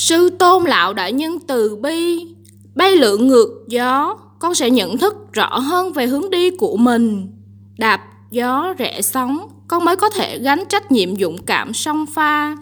Sư tôn lão đại nhân từ bi, bay lượn ngược gió, con sẽ nhận thức rõ hơn về hướng đi của mình. Đạp gió rẽ sóng, con mới có thể gánh trách nhiệm dũng cảm song pha.